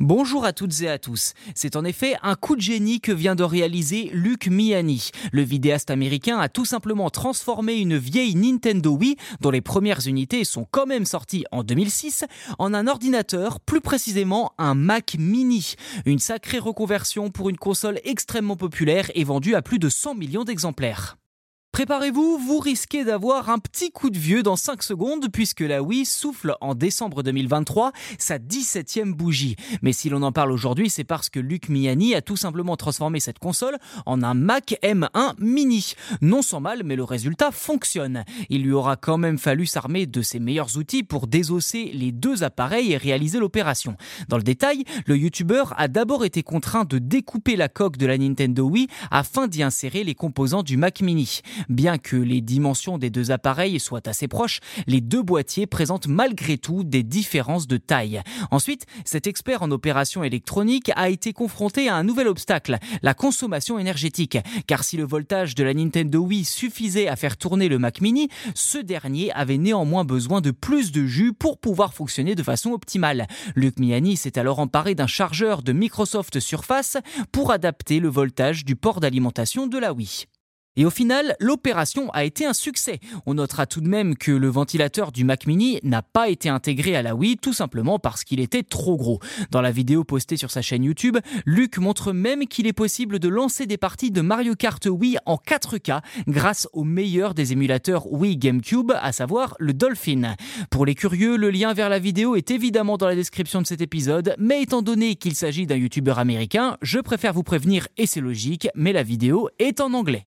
Bonjour à toutes et à tous. C'est en effet un coup de génie que vient de réaliser Luc Miani. Le vidéaste américain a tout simplement transformé une vieille Nintendo Wii, dont les premières unités sont quand même sorties en 2006, en un ordinateur, plus précisément un Mac mini. Une sacrée reconversion pour une console extrêmement populaire et vendue à plus de 100 millions d'exemplaires. Préparez-vous, vous risquez d'avoir un petit coup de vieux dans 5 secondes puisque la Wii souffle en décembre 2023 sa 17e bougie. Mais si l'on en parle aujourd'hui, c'est parce que Luc Miani a tout simplement transformé cette console en un Mac M1 mini. Non sans mal, mais le résultat fonctionne. Il lui aura quand même fallu s'armer de ses meilleurs outils pour désosser les deux appareils et réaliser l'opération. Dans le détail, le youtubeur a d'abord été contraint de découper la coque de la Nintendo Wii afin d'y insérer les composants du Mac mini. Bien que les dimensions des deux appareils soient assez proches, les deux boîtiers présentent malgré tout des différences de taille. Ensuite, cet expert en opération électronique a été confronté à un nouvel obstacle, la consommation énergétique. Car si le voltage de la Nintendo Wii suffisait à faire tourner le Mac mini, ce dernier avait néanmoins besoin de plus de jus pour pouvoir fonctionner de façon optimale. Luc Miani s'est alors emparé d'un chargeur de Microsoft Surface pour adapter le voltage du port d'alimentation de la Wii. Et au final, l'opération a été un succès. On notera tout de même que le ventilateur du Mac mini n'a pas été intégré à la Wii tout simplement parce qu'il était trop gros. Dans la vidéo postée sur sa chaîne YouTube, Luc montre même qu'il est possible de lancer des parties de Mario Kart Wii en 4K grâce au meilleur des émulateurs Wii GameCube, à savoir le Dolphin. Pour les curieux, le lien vers la vidéo est évidemment dans la description de cet épisode, mais étant donné qu'il s'agit d'un YouTuber américain, je préfère vous prévenir et c'est logique, mais la vidéo est en anglais.